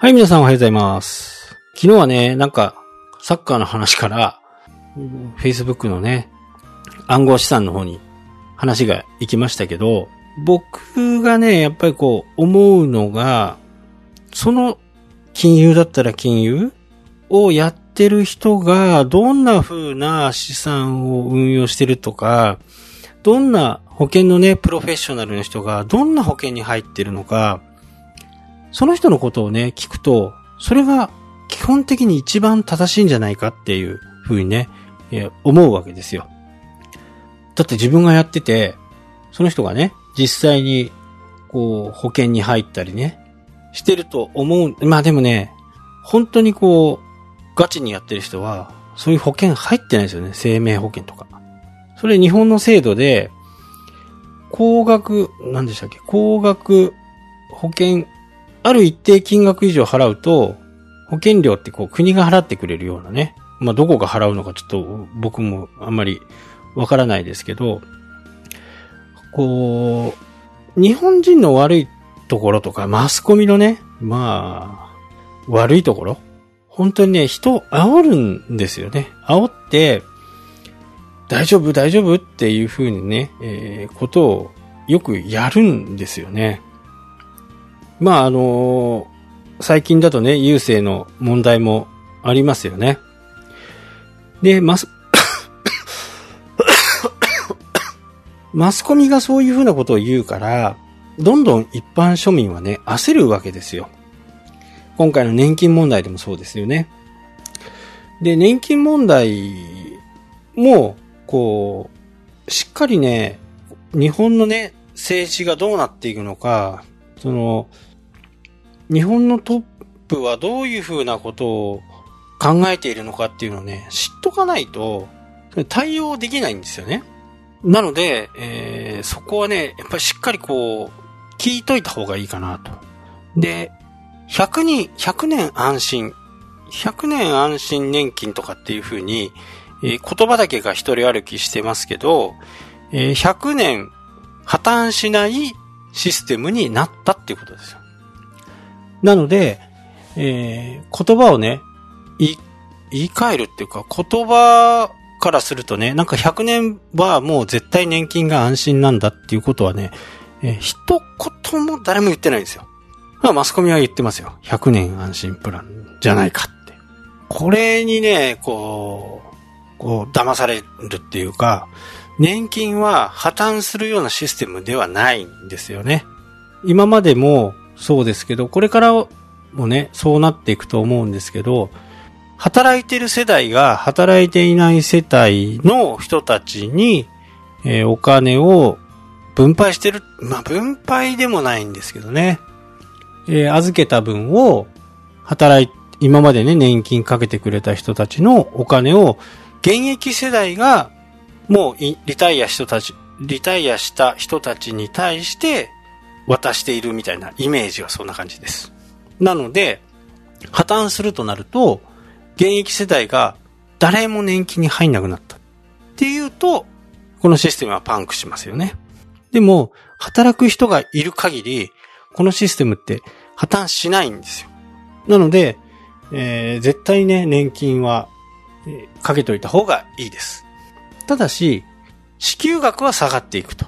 はい、皆さんおはようございます。昨日はね、なんか、サッカーの話から、Facebook のね、暗号資産の方に話が行きましたけど、僕がね、やっぱりこう、思うのが、その金融だったら金融をやってる人が、どんな風な資産を運用してるとか、どんな保険のね、プロフェッショナルの人が、どんな保険に入ってるのか、その人のことをね、聞くと、それが基本的に一番正しいんじゃないかっていうふうにね、えー思うわけですよ。だって自分がやってて、その人がね、実際に、こう、保険に入ったりね、してると思う。まあでもね、本当にこう、ガチにやってる人は、そういう保険入ってないですよね。生命保険とか。それ日本の制度で、高額、何でしたっけ？高額保険ある一定金額以上払うと、保険料ってこう国が払ってくれるようなね。まあどこが払うのかちょっと僕もあんまりわからないですけど、こう、日本人の悪いところとか、マスコミのね、まあ、悪いところ本当にね、人を煽るんですよね。煽って、大丈夫、大丈夫っていう風にね、えーことをよくやるんですよね。まあ、あの最近だとね、郵政の問題もありますよね。で、マス、マスコミがそういうふうなことを言うから、どんどん一般庶民はね、焦るわけですよ。今回の年金問題でもそうですよね。で、年金問題も、こう、しっかりね、日本のね、政治がどうなっていくのか、その、日本のトップはどういうふうなことを考えているのかっていうのをね、知っとかないと、対応できないんですよね。なので、えーそこはね、やっぱりしっかりこう、聞いといた方がいいかなと。で、100人、100年安心、100年安心年金とかっていうふうに、えー言葉だけが一人歩きしてますけど、えー100年破綻しないシステムになったっていうことですよ。なので、えー言葉をね、言い、言い換えるっていうか、言葉からするとね、なんか100年はもう絶対年金が安心なんだっていうことはね、えー一言も誰も言ってないんですよ。まあ、マスコミは言ってますよ。100年安心プランじゃないかって。これにね、こう、こう、騙されるっていうか、年金は破綻するようなシステムではないんですよね。今までもそうですけど、これからもね、そうなっていくと思うんですけど、働いてる世代が働いていない世帯の人たちに、えーお金を分配してる。まあ、分配でもないんですけどね。えー預けた分を働い、今までね、年金かけてくれた人たちのお金を現役世代がもうリタイア人たち、リタイアした人たちに対して渡しているみたいなイメージはそんな感じです。なので、破綻するとなると、現役世代が誰も年金に入んなくなった。っていうと、このシステムはパンクしますよね。でも、働く人がいる限り、このシステムって破綻しないんですよ。なので、えー絶対ね、年金は、えーかけといた方がいいです。ただし、支給額は下がっていくと。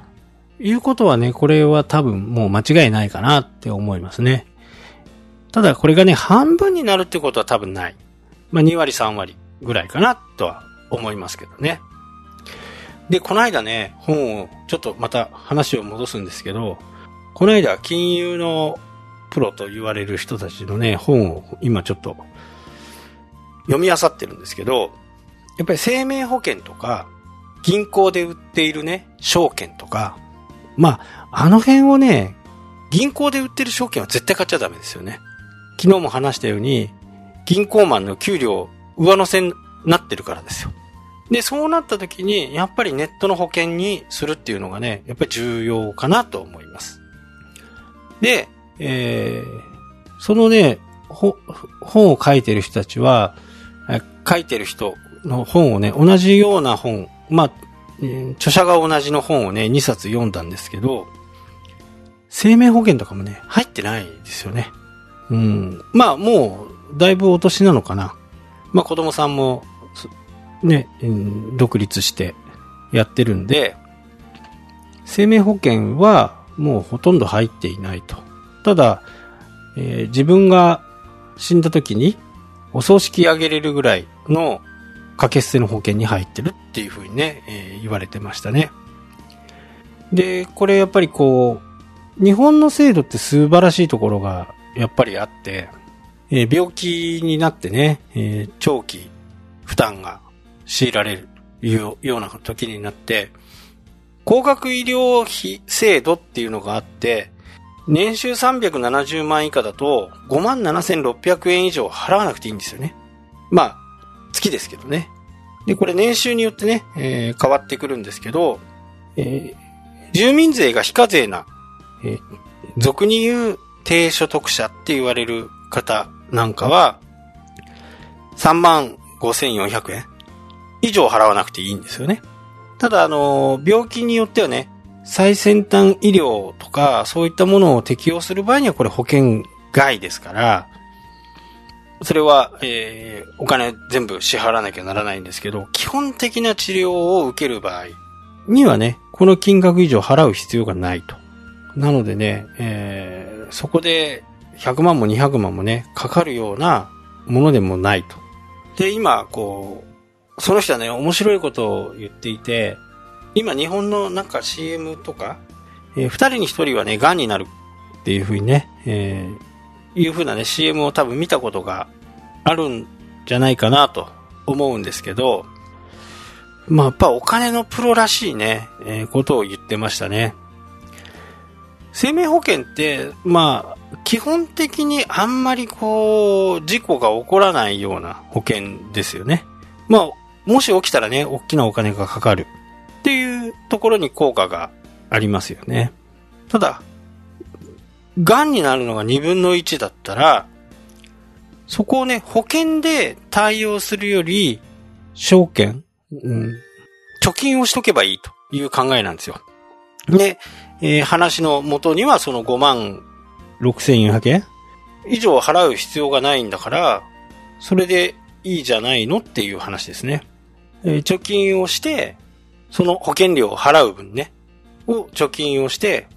いうことはね、これは多分もう間違いないかなって思いますね。ただこれがね、半分になるってことは多分ない。まあ2割3割ぐらいかなとは思いますけどね。で、この間ね、本を、ちょっとまた話を戻すんですけど、この間金融のプロと言われる人たちのね、本を今ちょっと読み漁ってるんですけど、やっぱり生命保険とか、銀行で売っているね、証券とか、まあ、あの辺をね、銀行で売ってる証券は絶対買っちゃダメですよね。昨日も話したように、銀行マンの給料上乗せになってるからですよ。で、そうなった時に、やっぱりネットの保険にするっていうのがね、やっぱり重要かなと思います。で、えー、そのね、本を書いてる人たちは、書いてる人の本をね、同じような本、まあ、著者が同じの本をね、2冊読んだんですけど、生命保険とかもね、入ってないですよね。うん。まあもう、だいぶお年なのかな。まあ子供さんも、ね、独立してやってるんで、生命保険はもうほとんど入っていないと。ただ、えー、自分が死んだ時にお葬式あげれるぐらいの掛け捨ての保険に入ってるっていうふうにね、えー、言われてましたね。で、これやっぱりこう、日本の制度って素晴らしいところがやっぱりあって、えー、病気になってね、えー、長期負担が強いられるいうような時になって、高額医療費制度っていうのがあって、年収370万以下だと5万7600円以上払わなくていいんですよね。まあ、月ですけどね。で、これ年収によってね、えー、変わってくるんですけど、えー、住民税が非課税な、えー、俗に言う低所得者って言われる方なんかは、3万5400円以上払わなくていいんですよね。ただ、あの、病気によってはね、最先端医療とか、そういったものを適用する場合には、これ保険外ですから、それは、えー、お金全部支払わなきゃならないんですけど、基本的な治療を受ける場合にはね、この金額以上払う必要がないと。なのでね、えー、そこで100万も200万もね、かかるようなものでもないと。で、今、こう、その人はね、面白いことを言っていて、今日本のなんか CM とか、えー、二人に一人はね、癌になるっていうふうにね、えー、いうふうなね、CM を多分見たことがあるんじゃないかなと思うんですけど、まあやっぱお金のプロらしいね、えー、ことを言ってましたね。生命保険って、まあ、基本的にあんまりこう、事故が起こらないような保険ですよね。まあ、もし起きたらね、大きなお金がかかる。っていうところに効果がありますよね。ただ、癌になるのが2分の1だったら、そこをね、保険で対応するより、証券、うん、貯金をしとけばいいという考えなんですよ。で、えー、話の元にはその5万6400円以上払う必要がないんだから、それでいいじゃないのっていう話ですね。えー、貯金をして、その保険料を払う分ね、を貯金をして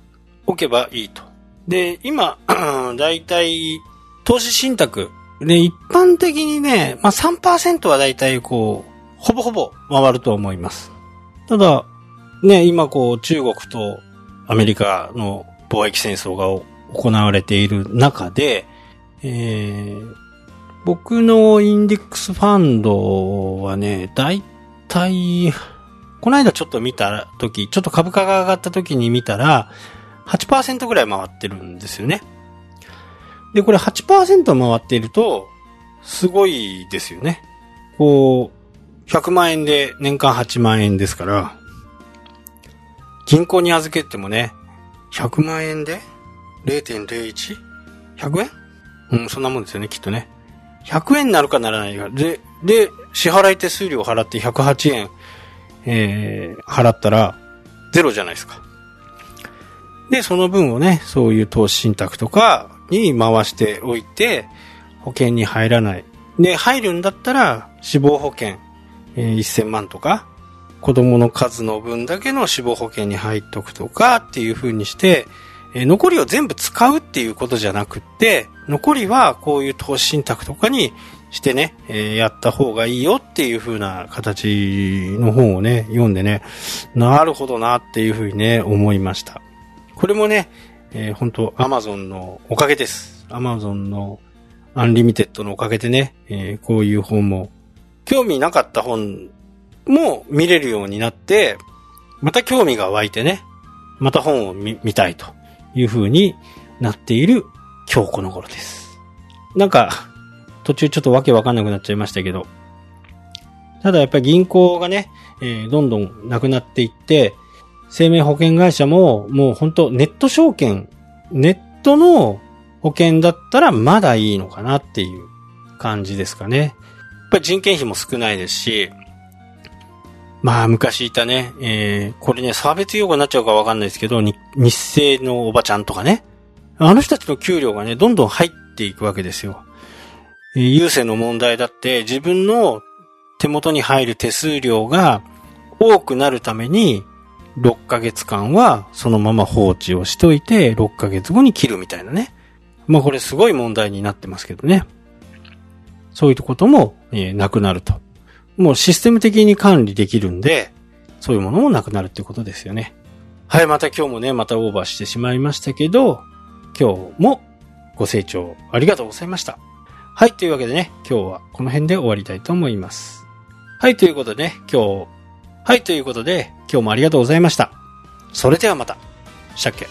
おけばいいと。で、今、だいたい投資信託。で、一般的にね、まあ3%はだいたいこう、ほぼほぼ回ると思います。ただ、ね、今こう中国とアメリカの貿易戦争が行われている中で、えー、僕のインデックスファンドはね、だいたいこの間ちょっと見た時、ちょっと株価が上がった時に見たら、8%ぐらい回ってるんですよね。で、これ8%回っていると、すごいですよね。こう、100万円で年間8万円ですから、銀行に預けてもね、100万円で 0.01?100 円うん、そんなもんですよね、きっとね。100円になるかならないか。で、で、支払い手数料を払って108円えー、払ったらゼロじゃないですか。で、その分をね、そういう投資信託とかに回しておいて、保険に入らない。で、入るんだったら、死亡保険、えー、1000万とか、子供の数の分だけの死亡保険に入っとくとかっていう風にして、えー、残りを全部使うっていうことじゃなくって、残りはこういう投資信託とかにしてね、えー、やった方がいいよっていう風な形の本をね、読んでね、なるほどなっていう風にね、思いました。これもね、えー、本当アマゾンのおかげです。アマゾンのアンリミテッドのおかげでね、えー、こういう本も、興味なかった本も見れるようになって、また興味が湧いてね、また本を見たいという風になっている今日この頃です。なんか、途中ちょっとわけわかんなくなっちゃいましたけど。ただやっぱり銀行がね、えー、どんどんなくなっていって、生命保険会社ももう本当ネット証券、ネットの保険だったらまだいいのかなっていう感じですかね。やっぱり人件費も少ないですし、まあ昔いたね、えー、これね、差別用語になっちゃうかわかんないですけど、日清のおばちゃんとかね、あの人たちの給料がね、どんどん入っていくわけですよ。えー優勢の問題だって自分の手元に入る手数料が多くなるために6ヶ月間はそのまま放置をしといて6ヶ月後に切るみたいなね。まあこれすごい問題になってますけどね。そういうことも、えーなくなると。もうシステム的に管理できるんで、そういうものもなくなるってことですよね。はい、また今日もね、またオーバーしてしまいましたけど、今日もご清聴ありがとうございました。はい、というわけでね、今日はこの辺で終わりたいと思います。はい、ということでね、今日、はい、ということで、今日もありがとうございました。それではまた。したっけ